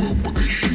Global Edition.